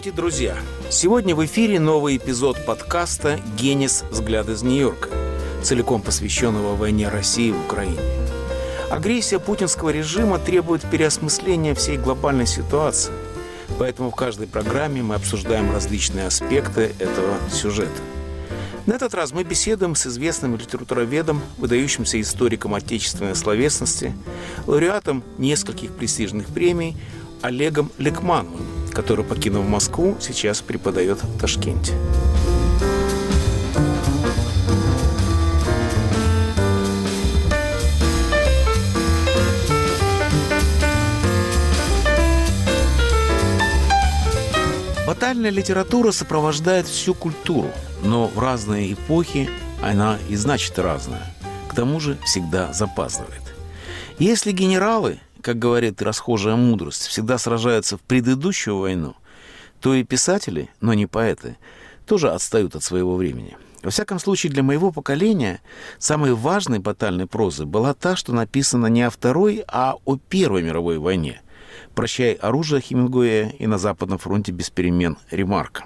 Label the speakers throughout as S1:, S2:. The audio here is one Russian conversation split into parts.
S1: Здравствуйте, друзья! Сегодня в эфире новый эпизод подкаста «Генис. Взгляд из Нью-Йорка», целиком посвященного войне России в Украине. Агрессия путинского режима требует переосмысления всей глобальной ситуации, поэтому в каждой программе мы обсуждаем различные аспекты этого сюжета. На этот раз мы беседуем с известным литературоведом, выдающимся историком отечественной словесности, лауреатом нескольких престижных премий Олегом Лекмановым, который, покинув Москву, сейчас преподает в Ташкенте. Батальная литература сопровождает всю культуру, но в разные эпохи она и значит разная. К тому же всегда запаздывает. Если генералы как говорит расхожая мудрость, всегда сражаются в предыдущую войну, то и писатели, но не поэты, тоже отстают от своего времени. Во всяком случае, для моего поколения самой важной батальной прозы была та, что написана не о Второй, а о Первой мировой войне. «Прощай оружие» Хемингуэя и «На Западном фронте без перемен» Ремарка.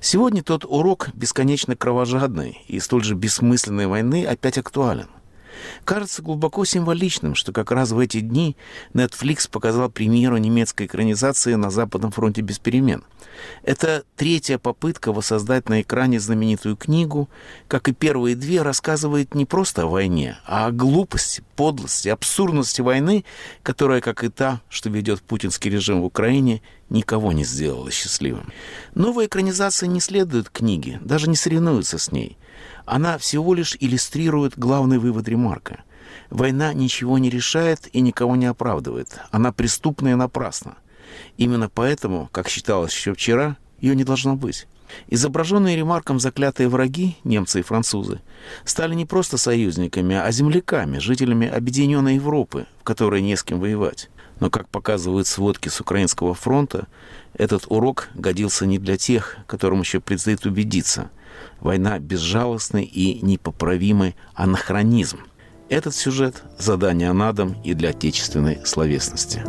S1: Сегодня тот урок бесконечно кровожадной и столь же бессмысленной войны опять актуален. Кажется глубоко символичным, что как раз в эти дни Netflix показал премьеру немецкой экранизации «На Западном фронте без перемен». Это третья попытка воссоздать на экране знаменитую книгу, как и первые две, рассказывает не просто о войне, а о глупости, подлости, абсурдности войны, которая, как и та, что ведет путинский режим в Украине, никого не сделала счастливым. Новая экранизация не следует книге, даже не соревнуется с ней – она всего лишь иллюстрирует главный вывод Ремарка. Война ничего не решает и никого не оправдывает. Она преступна и напрасна. Именно поэтому, как считалось еще вчера, ее не должно быть. Изображенные ремарком заклятые враги, немцы и французы, стали не просто союзниками, а земляками, жителями объединенной Европы, в которой не с кем воевать. Но, как показывают сводки с Украинского фронта, этот урок годился не для тех, которым еще предстоит убедиться, Война безжалостный и непоправимый анахронизм. Этот сюжет – задание на дом и для отечественной словесности.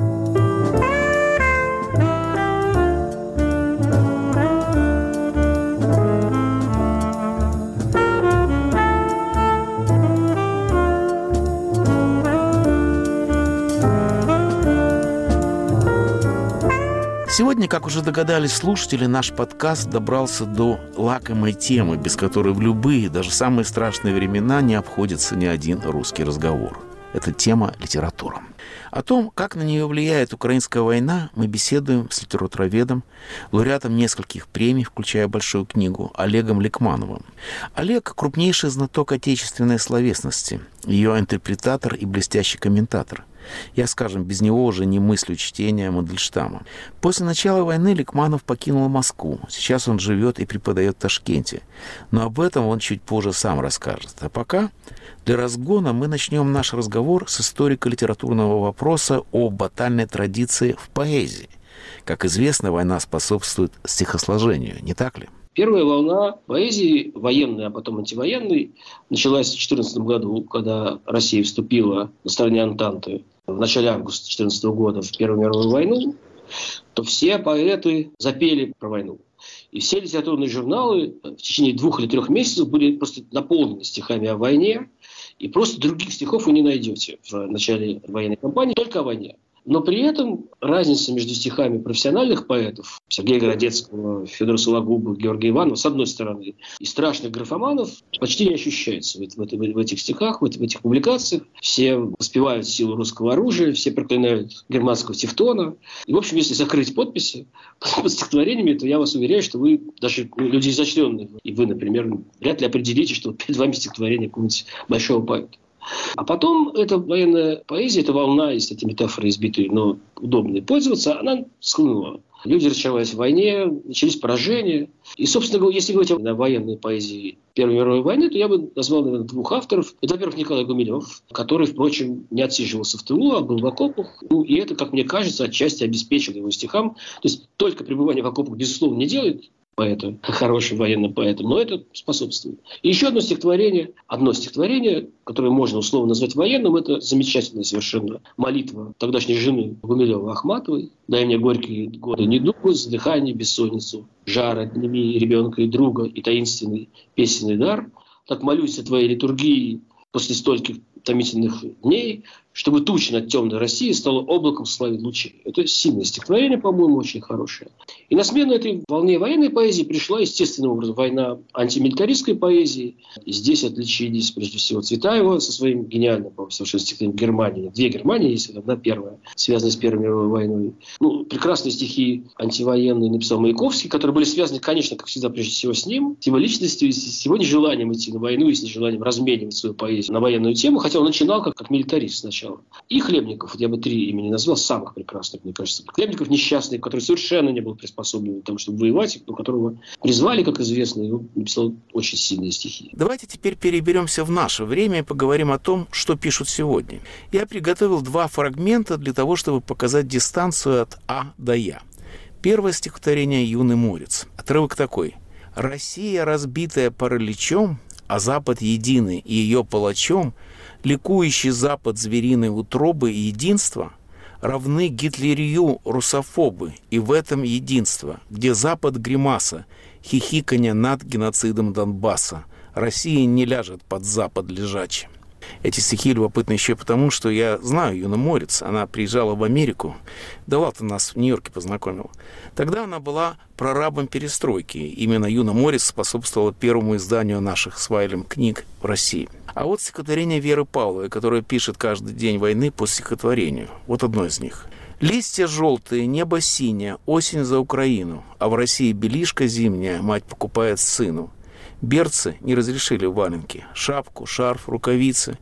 S1: Сегодня, как уже догадались слушатели, наш подкаст добрался до лакомой темы, без которой в любые, даже самые страшные времена не обходится ни один русский разговор. Это тема литература. О том, как на нее влияет украинская война, мы беседуем с литературоведом, лауреатом нескольких премий, включая большую книгу, Олегом Лекмановым. Олег – крупнейший знаток отечественной словесности, ее интерпретатор и блестящий комментатор. Я, скажем, без него уже не мыслю чтения Мандельштама. После начала войны Ликманов покинул Москву. Сейчас он живет и преподает в Ташкенте. Но об этом он чуть позже сам расскажет. А пока для разгона мы начнем наш разговор с историко-литературного вопроса о батальной традиции в поэзии. Как известно, война способствует стихосложению, не так ли?
S2: Первая волна поэзии, военной, а потом антивоенной, началась в 2014 году, когда Россия вступила на стороне Антанты в начале августа 2014 года в Первую мировую войну, то все поэты запели про войну. И все литературные журналы в течение двух или трех месяцев были просто наполнены стихами о войне. И просто других стихов вы не найдете в начале военной кампании, только о войне. Но при этом разница между стихами профессиональных поэтов, Сергея Городецкого, Федора Сологуба, Георгия Иванова, с одной стороны, и страшных графоманов почти не ощущается в, в, в, в этих стихах, в, в этих публикациях. Все воспевают силу русского оружия, все проклинают германского тефтона. И, в общем, если закрыть подписи под стихотворениями, то я вас уверяю, что вы, даже люди изощренные, и вы, например, вряд ли определите, что перед вами стихотворение какого-нибудь большого поэта. А потом эта военная поэзия, эта волна, если эти метафоры избитые, но удобные пользоваться, она схлынула. Люди разочаровались в войне, начались поражения. И, собственно говоря, если говорить о военной поэзии Первой мировой войны, то я бы назвал, наверное, двух авторов. Это, во-первых, Николай Гумилев, который, впрочем, не отсиживался в тылу, а был в окопах. Ну, и это, как мне кажется, отчасти обеспечило его стихам. То есть только пребывание в окопах, безусловно, не делает поэта, хорошим военным поэтом, но это способствует. И еще одно стихотворение, одно стихотворение, которое можно условно назвать военным, это замечательная совершенно молитва тогдашней жены Гумилева Ахматовой. «Дай мне горькие годы недугу, задыхание, бессонницу, жар, отними ребенка и друга, и таинственный песенный дар. Так молюсь о твоей литургии после стольких томительных дней, чтобы туча над темной Россией стала облаком славы лучей. Это сильное стихотворение, по-моему, очень хорошее. И на смену этой волне военной поэзии пришла естественным образом война антимилитаристской поэзии. И здесь отличились, прежде всего, Цветаева со своим гениальным, по совершенно стихотворением «Германия». Две Германии есть, одна первая, связанная с Первой мировой войной. Ну, прекрасные стихи антивоенные написал Маяковский, которые были связаны, конечно, как всегда, прежде всего с ним, с его личностью, с его нежеланием идти на войну и с нежеланием разменивать свою поэзию на военную тему, хотя он начинал как, как милитарист сначала начала. И Хлебников, я бы три имени назвал, самых прекрасных, мне кажется. Хлебников несчастный, который совершенно не был приспособлен для того, чтобы воевать, но которого призвали, как известно, и он написал очень сильные стихи.
S1: Давайте теперь переберемся в наше время и поговорим о том, что пишут сегодня. Я приготовил два фрагмента для того, чтобы показать дистанцию от А до Я. Первое стихотворение «Юный морец». Отрывок такой. «Россия, разбитая параличом, а Запад единый и ее палачом – ликующий Запад звериной утробы и единства равны гитлерию русофобы, и в этом единство, где Запад гримаса, хихиканье над геноцидом Донбасса, Россия не ляжет под Запад лежачим. Эти стихи любопытны еще потому, что я знаю Юна Морец. Она приезжала в Америку. Давал-то нас в Нью-Йорке познакомил. Тогда она была прорабом перестройки. Именно Юна Морец способствовала первому изданию наших с Вайлем книг в России. А вот стихотворение Веры Павловой, которая пишет каждый день войны по стихотворению. Вот одно из них. Листья желтые, небо синее, осень за Украину, а в России белишка зимняя мать покупает сыну. Берцы не разрешили валенки, шапку, шарф, рукавицы.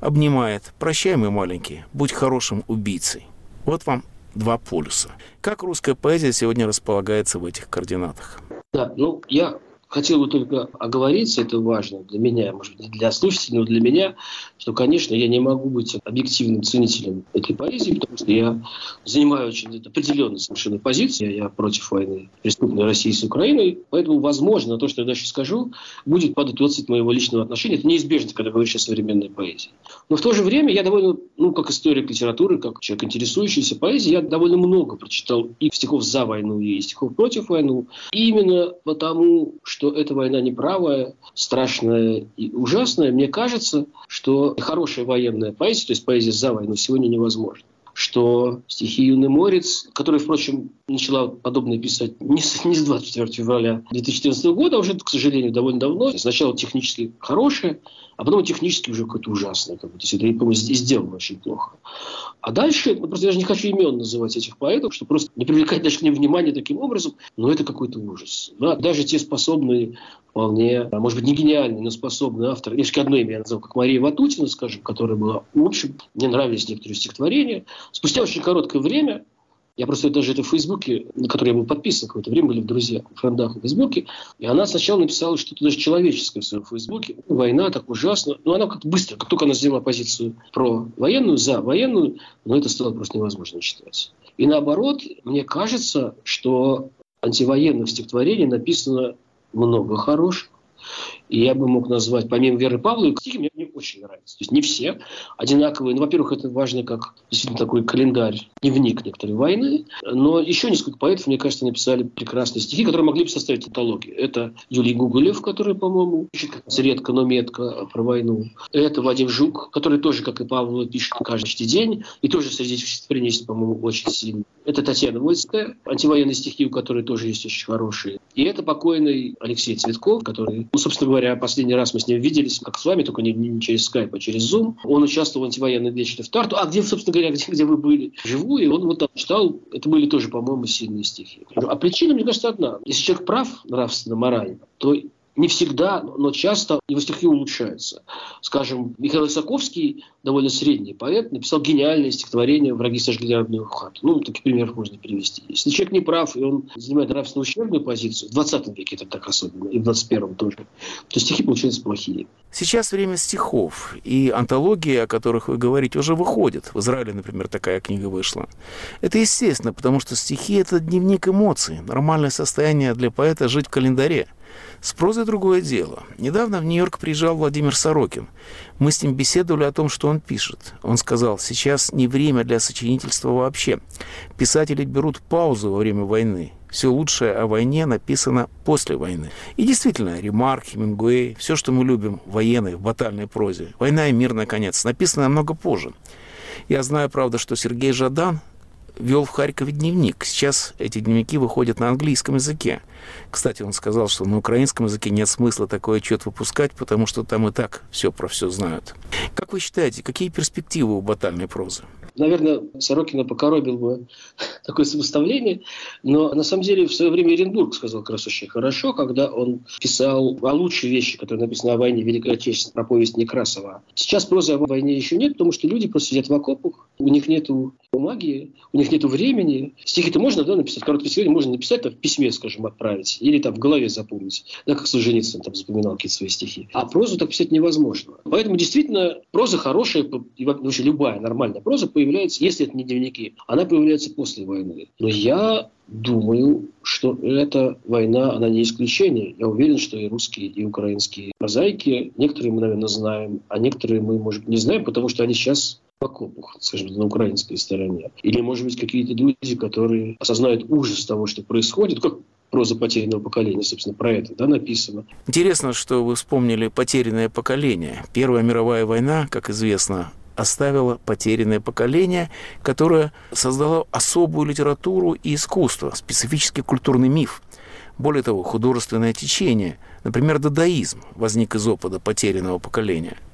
S1: Обнимает. Прощай, мой маленький, будь хорошим убийцей. Вот вам два полюса. Как русская поэзия сегодня располагается в этих координатах?
S2: Да, ну я хотел бы только оговориться, это важно для меня, может быть, для слушателей, но для меня, что, конечно, я не могу быть объективным ценителем этой поэзии, потому что я занимаю очень определенную совершенно позицию. Я против войны преступной России с Украиной. Поэтому, возможно, то, что я дальше скажу, будет под отцвет моего личного отношения. Это неизбежно, когда говоришь о современной поэзии. Но в то же время я довольно, ну, как историк литературы, как человек, интересующийся поэзией, я довольно много прочитал и стихов за войну, и стихов против войны. И именно потому, что что эта война неправая, страшная и ужасная, мне кажется, что хорошая военная поэзия, то есть поэзия за войну, сегодня невозможна что стихи «Юный морец», который, впрочем, начала подобное писать не с, не с 24 февраля 2014 года, а уже, к сожалению, довольно давно. Сначала технически хорошее, а потом технически уже какое-то ужасное. Как бы. То есть это, по-моему, сделано очень плохо. А дальше, ну, просто я даже не хочу имен называть этих поэтов, чтобы просто не привлекать даже к ним внимания таким образом, но это какой-то ужас. Да? Даже те способные, вполне, а может быть, не гениальные, но способные авторы, я одно имя я назову, как Мария Ватутина, скажем, которая была, в общем, мне нравились некоторые стихотворения. Спустя очень короткое время я просто даже это в Фейсбуке, на который я был подписан какое-то время, были в друзьях, в френдах в Фейсбуке, и она сначала написала что-то даже человеческое в своем Фейсбуке. Война так ужасно. Но она как быстро, как только она сделала позицию про военную, за военную, но это стало просто невозможно читать. И наоборот, мне кажется, что антивоенных стихотворений написано много хороших. И я бы мог назвать, помимо Веры Павловой, мне, мне очень нравятся. То есть не все одинаковые. Ну, во-первых, это важно как действительно такой календарь, дневник некоторой войны. Но еще несколько поэтов, мне кажется, написали прекрасные стихи, которые могли бы составить антологию. Это Юлий Гуголев, который, по-моему, пишет редко, но метко про войну. Это Вадим Жук, который тоже, как и Павлова, пишет каждый день. И тоже среди стихотворений по-моему, очень сильный. Это Татьяна Вольская, антивоенные стихи, у которой тоже есть очень хорошие. И это покойный Алексей Цветков, который, ну, собственно говоря, последний раз мы с ним виделись, как с вами, только не, не через скайп, а через Zoom. Он участвовал в антивоенной вечере в Тарту. А где, собственно говоря, где, где вы были? Живу, и он вот там читал. Это были тоже, по-моему, сильные стихи. А причина, мне кажется, одна. Если человек прав нравственно, морально, то не всегда, но часто его стихи улучшаются. Скажем, Михаил Исаковский, довольно средний поэт, написал гениальное стихотворение «Враги сожгли родную хату». Ну, таких примеров можно привести. Если человек не прав, и он занимает нравственно ущербную позицию, в 20 веке это так особенно, и в 21 тоже, то стихи получаются плохие.
S1: Сейчас время стихов, и антологии, о которых вы говорите, уже выходят. В Израиле, например, такая книга вышла. Это естественно, потому что стихи – это дневник эмоций, нормальное состояние для поэта жить в календаре – с прозой другое дело. Недавно в Нью-Йорк приезжал Владимир Сорокин. Мы с ним беседовали о том, что он пишет. Он сказал, сейчас не время для сочинительства вообще. Писатели берут паузу во время войны. Все лучшее о войне написано после войны. И действительно, Ремарк, Хемингуэй, все, что мы любим в военной, в батальной прозе, «Война и мир, наконец», написано намного позже. Я знаю, правда, что Сергей Жадан вел в Харькове дневник. Сейчас эти дневники выходят на английском языке. Кстати, он сказал, что на украинском языке нет смысла такой отчет выпускать, потому что там и так все про все знают. Как вы считаете, какие перспективы у батальной прозы?
S2: Наверное, Сорокина покоробил бы такое сопоставление, но на самом деле в свое время Оренбург сказал как раз очень хорошо, когда он писал о лучшей вещи, которая написана о войне Великой Отечественной, про повесть Некрасова. Сейчас прозы о войне еще нет, потому что люди просто сидят в окопах, у них нет бумаги, у них нет времени. Стихи-то можно да, написать, короткие стихи можно написать, там, в письме, скажем, отправить, или там в голове запомнить, да, как Солженицын там запоминал какие-то свои стихи. А прозу так писать невозможно. Поэтому действительно проза хорошая, и вообще любая нормальная проза появляется, если это не дневники, она появляется после войны. Но я думаю, что эта война, она не исключение. Я уверен, что и русские, и украинские прозаики, некоторые мы, наверное, знаем, а некоторые мы, может не знаем, потому что они сейчас окопах, скажем, на украинской стороне. Или, может быть, какие-то люди, которые осознают ужас того, что происходит, как проза потерянного поколения, собственно, про это да, написано.
S1: Интересно, что вы вспомнили потерянное поколение. Первая мировая война, как известно, оставила потерянное поколение, которое создало особую литературу и искусство, специфический культурный миф. Более того, художественное течение, например, дадаизм, возник из опыта потерянного поколения –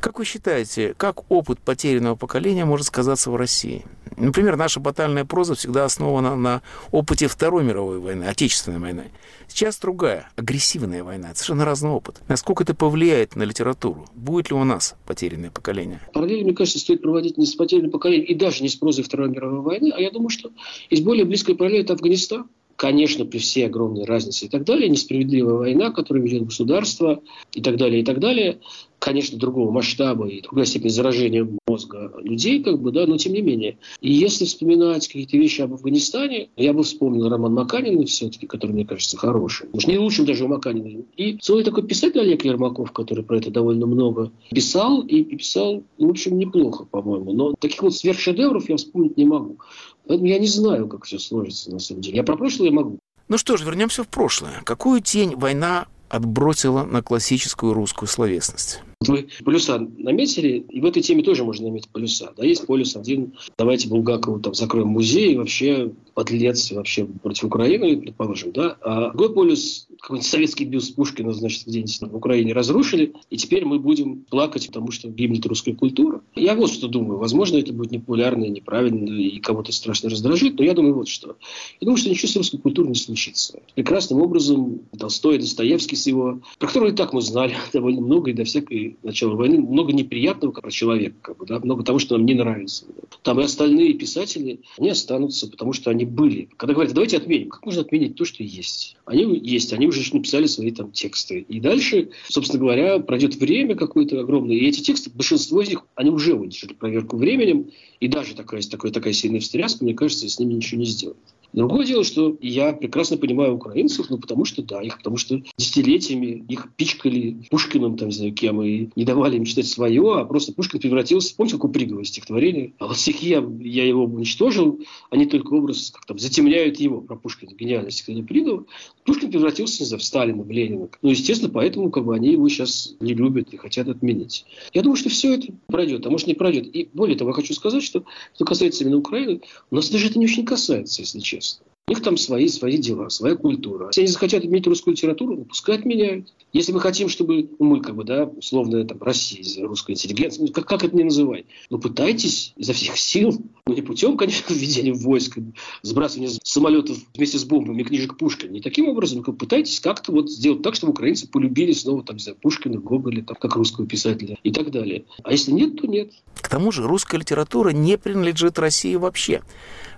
S1: как вы считаете, как опыт потерянного поколения может сказаться в России? Например, наша батальная проза всегда основана на опыте Второй мировой войны, Отечественной войны. Сейчас другая, агрессивная война, совершенно разный опыт. Насколько это повлияет на литературу? Будет ли у нас потерянное поколение?
S2: Параллели, мне кажется, стоит проводить не с потерянным поколением и даже не с прозой Второй мировой войны, а я думаю, что есть более близкая параллель – это Афганистан конечно, при всей огромной разнице и так далее, несправедливая война, которую ведет государство и так далее, и так далее, конечно, другого масштаба и другая степень заражения мозга людей, как бы, да, но тем не менее. И если вспоминать какие-то вещи об Афганистане, я бы вспомнил роман Маканина все-таки, который, мне кажется, хороший. Может, не лучшим даже у Маканина. И целый такой писатель Олег Ермаков, который про это довольно много писал, и писал, в общем, неплохо, по-моему. Но таких вот сверхшедевров я вспомнить не могу. Поэтому я не знаю, как все сложится на самом деле. Я про прошлое могу.
S1: Ну что ж, вернемся в прошлое. Какую тень война отбросила на классическую русскую словесность?
S2: Вы полюса наметили, и в этой теме тоже можно наметить полюса. Да, есть полюс один, давайте Булгакову там закроем музей, вообще подлец вообще против Украины, предположим, да. А другой полюс, какой-нибудь советский бюст Пушкина, значит, где-нибудь в Украине разрушили, и теперь мы будем плакать, потому что гибнет русская культура. Я вот что думаю. Возможно, это будет непопулярно и неправильно, и кого-то страшно раздражит, но я думаю вот что. Я думаю, что ничего с русской культурой не случится. Прекрасным образом Толстой, Достоевский с его, про которого и так мы знали довольно много, и до всякой начала войны, много неприятного про человека, как бы, да, много того, что нам не нравится. Там и остальные писатели, они останутся, потому что они были. Когда говорят, давайте отменим, как можно отменить то, что есть? Они есть, они уже написали свои там тексты. И дальше, собственно говоря, пройдет время какое-то огромное, и эти тексты, большинство из них, они уже выдержали проверку временем, и даже такая, такая, такая сильная встряска, мне кажется, с ними ничего не сделает. Другое дело, что я прекрасно понимаю украинцев, ну, потому что, да, их, потому что десятилетиями их пичкали Пушкиным, там, не знаю, кем, и не давали им читать свое, а просто Пушкин превратился, помните, какое приговое стихотворение? А вот стихи я, я его уничтожил, они только образ, как там, затемняют его, про Пушкина, гениальное стихотворение Пригова. Пушкин превратился, не знаю, в Сталина, в Ленина. Ну, естественно, поэтому, как бы, они его сейчас не любят и хотят отменить. Я думаю, что все это пройдет, а может, не пройдет. И более того, я хочу сказать, что, что касается именно Украины, у нас даже это не очень касается, если честно. used У них там свои, свои дела, своя культура. Если они захотят отменить русскую литературу, ну, пускай отменяют. Если мы хотим, чтобы ну, мы, как бы, да, условно, там, Россия, русская интеллигенция, ну, как, как это не называть, ну, пытайтесь изо всех сил, ну, не путем, конечно, введения войск, сбрасывания самолетов вместе с бомбами книжек Пушкина, не таким образом, но пытайтесь как-то вот сделать так, чтобы украинцы полюбили снова, там, за Пушкина, Гоголя, там, как русского писателя и так далее. А если нет, то нет.
S1: К тому же русская литература не принадлежит России вообще.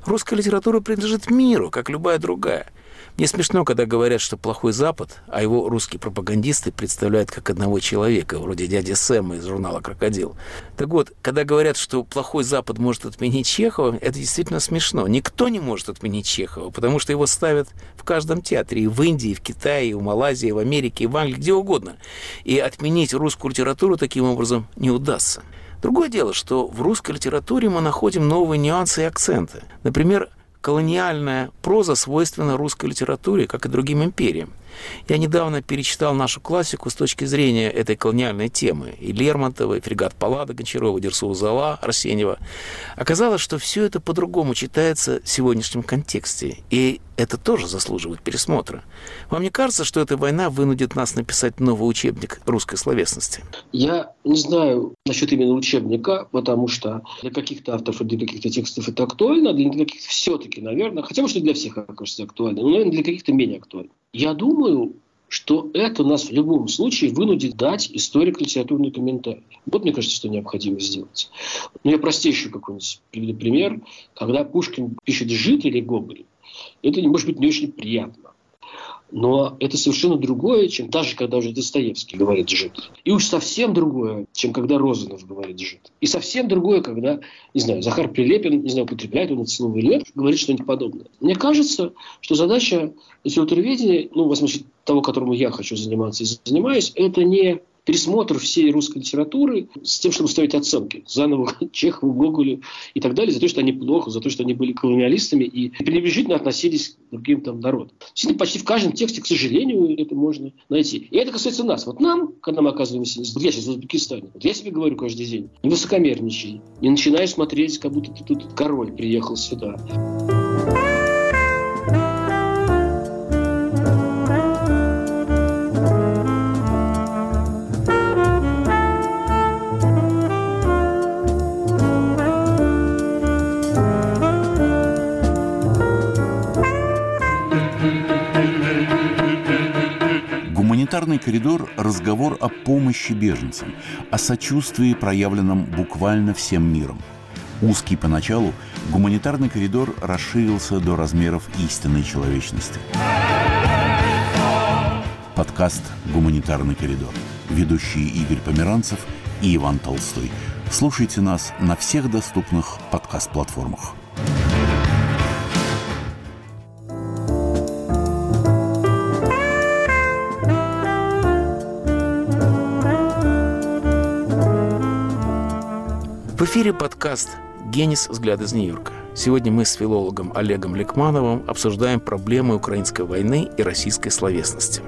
S1: Русская литература принадлежит миру, как любая другая. Мне смешно, когда говорят, что плохой Запад, а его русские пропагандисты представляют как одного человека, вроде дяди Сэма из журнала «Крокодил». Так вот, когда говорят, что плохой Запад может отменить Чехова, это действительно смешно. Никто не может отменить Чехова, потому что его ставят в каждом театре, и в Индии, и в Китае, и в Малайзии, и в Америке, и в Англии, где угодно. И отменить русскую литературу таким образом не удастся. Другое дело, что в русской литературе мы находим новые нюансы и акценты. Например, колониальная проза свойственна русской литературе, как и другим империям. Я недавно перечитал нашу классику с точки зрения этой колониальной темы. И Лермонтова, и фрегат Паллада, Гончарова, Дерсу Зала, Арсеньева. Оказалось, что все это по-другому читается в сегодняшнем контексте. И это тоже заслуживает пересмотра. Вам не кажется, что эта война вынудит нас написать новый учебник русской словесности?
S2: Я не знаю насчет именно учебника, потому что для каких-то авторов и для каких-то текстов это актуально, для каких-то все-таки, наверное, хотя, может, и для всех, кажется, актуально, но, наверное, для каких-то менее актуально. Я думаю, что это нас в любом случае вынудит дать историко-литературный комментарий. Вот мне кажется, что необходимо сделать. Ну, я простейший какой-нибудь приведу пример. Когда Пушкин пишет «жид» или «гоголь», это, может быть, не очень приятно. Но это совершенно другое, чем даже когда уже Достоевский говорит «жид». И уж совсем другое, чем когда Розанов говорит «жид». И совсем другое, когда, не знаю, Захар Прилепин, не знаю, употребляет он это слово или нет, говорит что-нибудь подобное. Мне кажется, что задача литературоведения, ну, в смысле того, которому я хочу заниматься и занимаюсь, это не пересмотр всей русской литературы с тем, чтобы ставить оценки заново Чехову, Гоголю и так далее, за то, что они плохо, за то, что они были колониалистами и пренебрежительно относились к другим там народам. Действительно, почти в каждом тексте, к сожалению, это можно найти. И это касается нас. Вот нам, когда мы оказываемся, вот я сейчас в Узбекистане, вот я себе говорю каждый день, не высокомерничай, не начинай смотреть, как будто ты тут король приехал сюда.
S3: Разговор о помощи беженцам, о сочувствии, проявленном буквально всем миром. Узкий поначалу, гуманитарный коридор расширился до размеров истинной человечности. Подкаст «Гуманитарный коридор». Ведущие Игорь Померанцев и Иван Толстой. Слушайте нас на всех доступных подкаст-платформах.
S1: Эфире подкаст «Генис. Взгляд из Нью-Йорка». Сегодня мы с филологом Олегом Лекмановым обсуждаем проблемы украинской войны и российской словесности.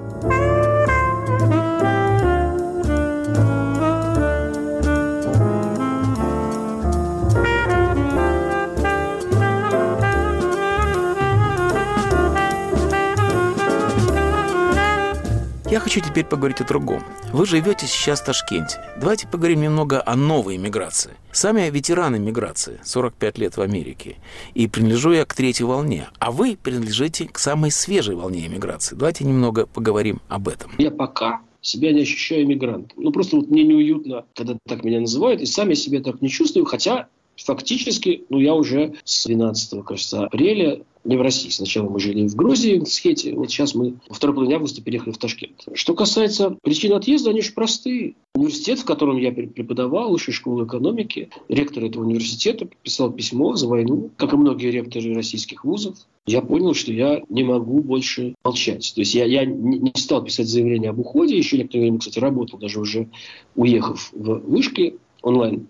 S1: Хочу теперь поговорить о другом. Вы живете сейчас в Ташкенте. Давайте поговорим немного о новой иммиграции. Сами я ветеран иммиграции, 45 лет в Америке, и принадлежу я к третьей волне. А вы принадлежите к самой свежей волне иммиграции. Давайте немного поговорим об этом.
S2: Я пока себя не ощущаю иммигрантом. Ну, просто вот мне неуютно, когда так меня называют, и сам я себя так не чувствую, хотя фактически, ну, я уже с 12, кажется, апреля не в России. Сначала мы жили в Грузии, в Схете, вот сейчас мы во второй половине августа переехали в Ташкент. Что касается причин отъезда, они очень простые. Университет, в котором я преподавал, высшей школы экономики, ректор этого университета писал письмо за войну, как и многие ректоры российских вузов. Я понял, что я не могу больше молчать. То есть я, я не стал писать заявление об уходе. Еще некоторое время, кстати, работал, даже уже уехав в вышки онлайн.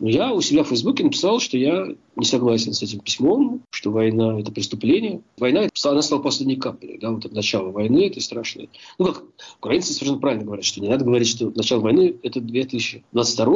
S2: Я у себя в Фейсбуке написал, что я не согласен с этим письмом, что война – это преступление. Война, она стала последней каплей, да, вот это начало войны, это страшное. Ну, как украинцы совершенно правильно говорят, что не надо говорить, что начало войны – это 2022,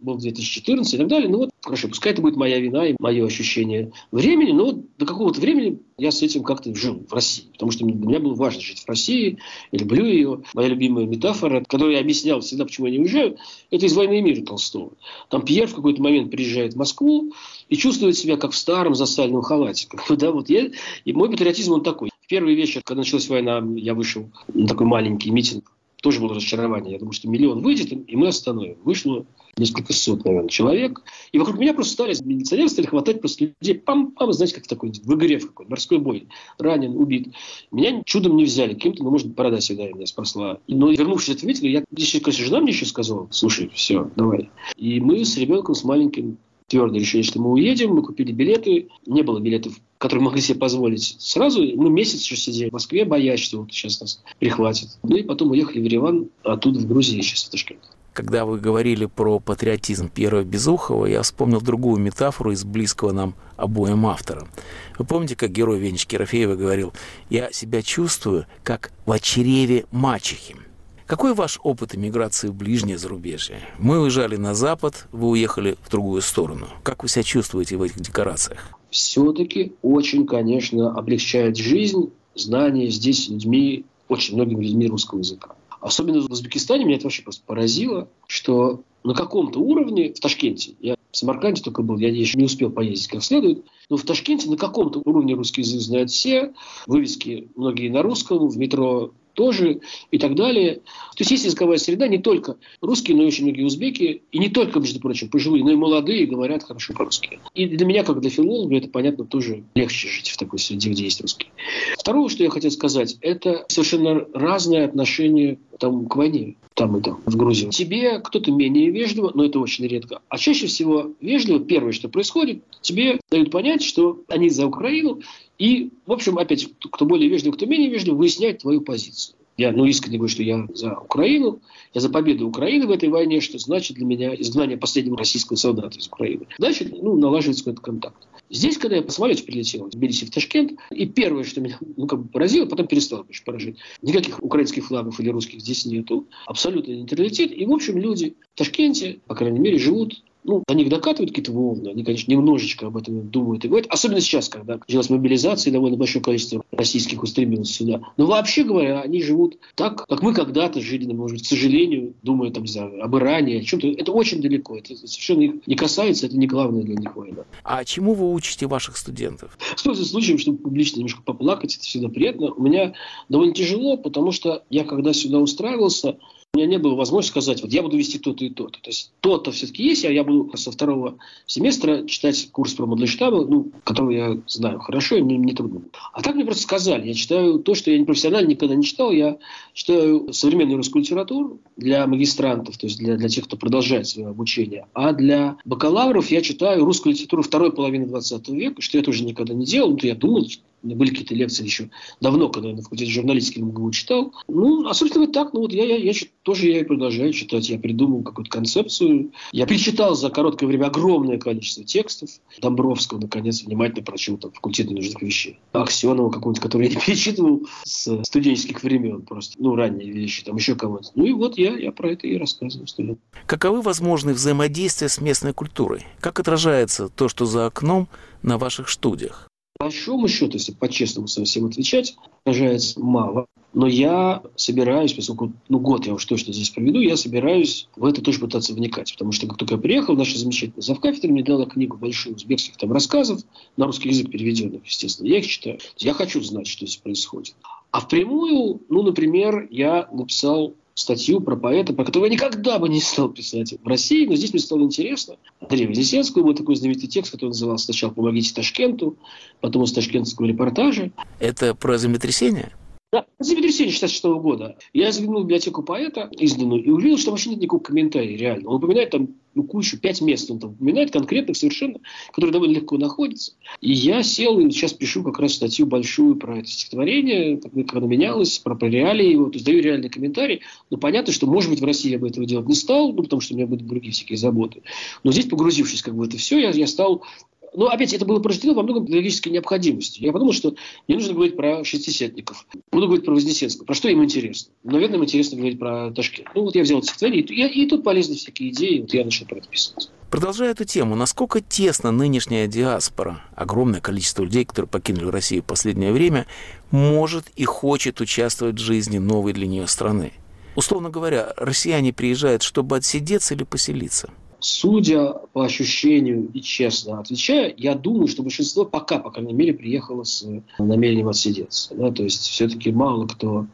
S2: был 2014 и так далее. Ну вот, хорошо, пускай это будет моя вина и мое ощущение времени, но вот до какого-то времени я с этим как-то жил в России, потому что для меня было важно жить в России, я люблю ее. Моя любимая метафора, которую я объяснял всегда, почему я не уезжаю, это из «Войны и мира» Толстого. Там Пьер в какой-то момент приезжает в Москву и чувствует себя как в старом засальном халате. Как бы, да, вот я, и мой патриотизм он такой. В первый вечер, когда началась война, я вышел на такой маленький митинг тоже было разочарование. Я думаю, что миллион выйдет, и мы остановим. Вышло несколько сот, наверное, человек. И вокруг меня просто стали, милиционеры стали хватать просто людей. Пам-пам, знаете, как такой в игре в какой морской бой. Ранен, убит. Меня чудом не взяли. Каким-то, ну, может, борода всегда меня спасла. Но вернувшись от митинга, я, если, конечно, жена мне еще сказала, слушай, все, давай. И мы с ребенком, с маленьким, твердо решили, что мы уедем, мы купили билеты, не было билетов, которые могли себе позволить сразу. Мы месяц еще сидели в Москве, боясь, что вот сейчас нас прихватит. Ну и потом уехали в Ереван, оттуда в Грузию сейчас в Ташкент.
S1: Когда вы говорили про патриотизм Пьера Безухова, я вспомнил другую метафору из близкого нам обоим автора. Вы помните, как герой Венечки Керофеева говорил, «Я себя чувствую, как в чреве мачехи». Какой ваш опыт эмиграции в ближнее зарубежье? Мы уезжали на Запад, вы уехали в другую сторону. Как вы себя чувствуете в этих декорациях?
S2: Все-таки очень, конечно, облегчает жизнь знание здесь людьми, очень многими людьми русского языка. Особенно в Узбекистане меня это вообще просто поразило, что на каком-то уровне в Ташкенте, я в Самарканде только был, я еще не успел поездить как следует, но в Ташкенте на каком-то уровне русский язык знают все, вывески многие на русском, в метро тоже и так далее. То есть есть языковая среда не только русские, но и очень многие узбеки, и не только, между прочим, пожилые, но и молодые говорят хорошо по-русски. И для меня, как для филолога, это, понятно, тоже легче жить в такой среде, где есть русские. Второе, что я хотел сказать, это совершенно разное отношение там, к войне, там и там, в Грузии. Тебе кто-то менее вежливо, но это очень редко. А чаще всего вежливо, первое, что происходит, тебе дают понять, что они за Украину, и, в общем, опять, кто более вежливый, кто менее вежливый, выясняет твою позицию. Я ну, искренне говорю, что я за Украину, я за победу Украины в этой войне, что значит для меня изгнание последнего российского солдата из Украины. Дальше ну, налаживается какой-то контакт. Здесь, когда я по самолете прилетел в Тбилиси, в Ташкент, и первое, что меня ну, как бы поразило, потом перестало конечно, поражать, никаких украинских флагов или русских здесь нету, абсолютно нейтралитет, и, в общем, люди в Ташкенте, по крайней мере, живут ну, до них докатывают какие-то волны, они, конечно, немножечко об этом думают и говорят, особенно сейчас, когда началась мобилизация, и довольно большое количество российских устремилось сюда. Но вообще говоря, они живут так, как мы когда-то жили, может, к сожалению, думая там, за об Иране, о чем-то. Это очень далеко, это совершенно их не касается, это не главное для них война.
S1: А чему вы учите ваших студентов?
S2: Пользуясь случаем, чтобы публично немножко поплакать, это всегда приятно. У меня довольно тяжело, потому что я, когда сюда устраивался, у меня не было возможности сказать, вот я буду вести то-то и то-то. То есть то-то все-таки есть, а я буду со второго семестра читать курс про Мандельштама, ну, который я знаю хорошо, и мне не трудно. А так мне просто сказали, я читаю то, что я не профессионально никогда не читал, я читаю современную русскую литературу для магистрантов, то есть для, для тех, кто продолжает свое обучение. А для бакалавров я читаю русскую литературу второй половины 20 века, что я тоже никогда не делал, то я думал, были какие-то лекции еще давно, когда я на факультете журналистики МГУ читал. Ну, а, собственно, так, ну вот я, я, я тоже я и продолжаю читать. Я придумал какую-то концепцию. Я перечитал за короткое время огромное количество текстов. Домбровского, наконец, внимательно прочел там факультет нужных вещей. Аксенова какого-нибудь, который я не перечитывал с студенческих времен просто. Ну, ранние вещи, там еще кого-то. Ну и вот я, я про это и рассказываю студентам.
S1: Каковы возможные взаимодействия с местной культурой? Как отражается то, что за окном на ваших студиях?
S2: Большому счету, если по-честному совсем отвечать, отражается мало. Но я собираюсь, поскольку ну, год я уж точно здесь проведу, я собираюсь в это тоже пытаться вникать. Потому что как только я приехал, наша замечательная завкафедра мне дала книгу большую узбекских там рассказов, на русский язык переведенных, естественно. Я их читаю. Я хочу знать, что здесь происходит. А впрямую, ну, например, я написал статью про поэта, про которого я никогда бы не стал писать в России, но здесь мне стало интересно. Андрея Вознесенского был такой знаменитый текст, который назывался сначала «Помогите Ташкенту», потом из ташкентского репортажа.
S1: Это про землетрясение?
S2: Да, землетрясение 66 года. Я заглянул в библиотеку поэта, изданную, и увидел, что вообще нет никакого комментария, реально. Он упоминает там ну, кучу, пять мест он там упоминает, конкретных совершенно, которые довольно легко находятся. И я сел и сейчас пишу как раз статью большую про это стихотворение, как оно менялось, про, про реалии его, то есть даю реальный комментарий. Но понятно, что, может быть, в России я бы этого делать не стал, ну, потому что у меня будут другие всякие заботы. Но здесь, погрузившись как бы в это все, я, я стал Но опять это было порождено во многом логической необходимостью. Я подумал, что не нужно говорить про шестидесятников. Буду говорить про Вознесенского. Про что им интересно? Наверное, им интересно говорить про Ташкент. Ну вот я взял стихотворение, и, и тут полезны всякие идеи, вот я начал про это писать.
S1: Продолжая эту тему, насколько тесно нынешняя диаспора, огромное количество людей, которые покинули Россию в последнее время, может и хочет участвовать в жизни новой для нее страны? Условно говоря, россияне приезжают, чтобы отсидеться или поселиться?
S2: Судя по ощущению и честно отвечая, я думаю, что большинство пока, по крайней мере, приехало с намерением отсидеться. Да? То есть все-таки мало кто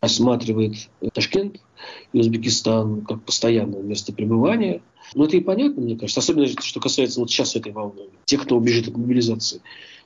S2: рассматривает Ташкент и Узбекистан как постоянное место пребывания. Но это и понятно, мне кажется. Особенно, что касается вот сейчас этой волны. Тех, кто убежит от мобилизации.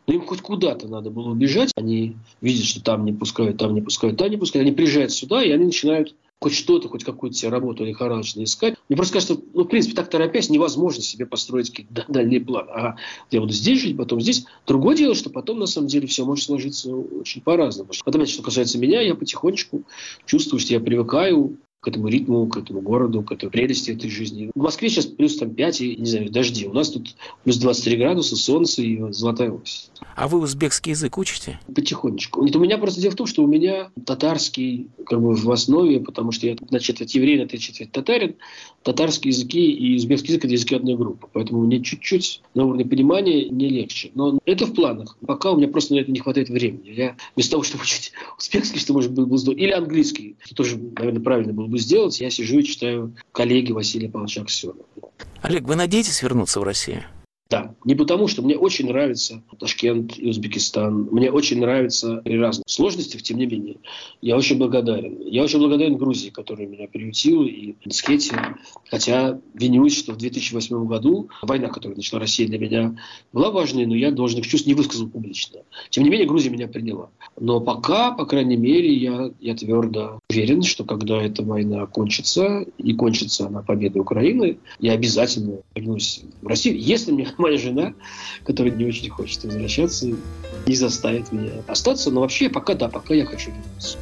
S2: Но им хоть куда-то надо было убежать. Они видят, что там не пускают, там не пускают, там не пускают. Они приезжают сюда, и они начинают хоть что-то, хоть какую-то себе работу лихорадочно искать. Мне просто кажется, ну, в принципе, так торопясь, невозможно себе построить какие-то дальние планы. Ага, я буду здесь жить, потом здесь. Другое дело, что потом, на самом деле, все может сложиться очень по-разному. Потом, что касается меня, я потихонечку чувствую, что я привыкаю к этому ритму, к этому городу, к этой прелести этой жизни. В Москве сейчас плюс там 5 и, не знаю, дожди. У нас тут плюс 23 градуса, солнце и золотая осень.
S1: А вы узбекский язык учите?
S2: Потихонечку. Нет, у меня просто дело в том, что у меня татарский как бы в основе, потому что я на четверть еврей, на три четверть татарин. Татарские языки и узбекский язык – это языки одной группы. Поэтому мне чуть-чуть на уровне понимания не легче. Но это в планах. Пока у меня просто на это не хватает времени. Я вместо того, чтобы учить узбекский, что может быть был или английский, что тоже, наверное, правильно было бы сделать, я сижу и читаю коллеги Василия Павловича Аксенова.
S1: Олег, вы надеетесь вернуться в Россию?
S2: Да, не потому, что мне очень нравится Ташкент и Узбекистан. Мне очень нравятся при разных сложностях, тем не менее. Я очень благодарен. Я очень благодарен Грузии, которая меня приютила, и Скете. Хотя винюсь, что в 2008 году война, которую начала Россия для меня, была важной, но я должен их чувств не высказал публично. Тем не менее, Грузия меня приняла. Но пока, по крайней мере, я, я твердо уверен, что когда эта война кончится, и кончится она победой Украины, я обязательно вернусь в Россию, если мне моя жена, которая не очень хочет возвращаться, не заставит меня остаться. Но вообще пока да, пока я хочу вернуться.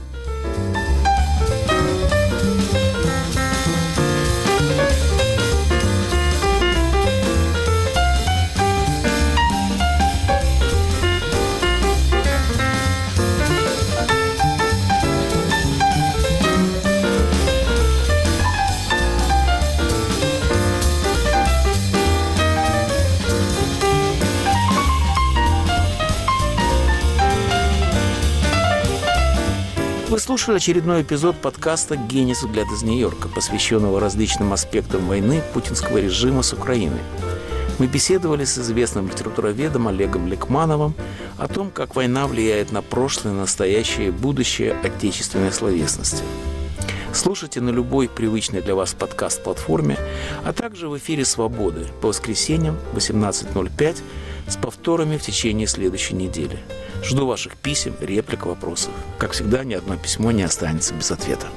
S1: Слушали очередной эпизод подкаста «Генис взгляд из Нью-Йорка», посвященного различным аспектам войны путинского режима с Украиной. Мы беседовали с известным литературоведом Олегом Лекмановым о том, как война влияет на прошлое, настоящее и будущее отечественной словесности. Слушайте на любой привычной для вас подкаст-платформе, а также в эфире «Свободы» по воскресеньям 18.05 с повторами в течение следующей недели – Жду ваших писем, реплик, вопросов. Как всегда, ни одно письмо не останется без ответа.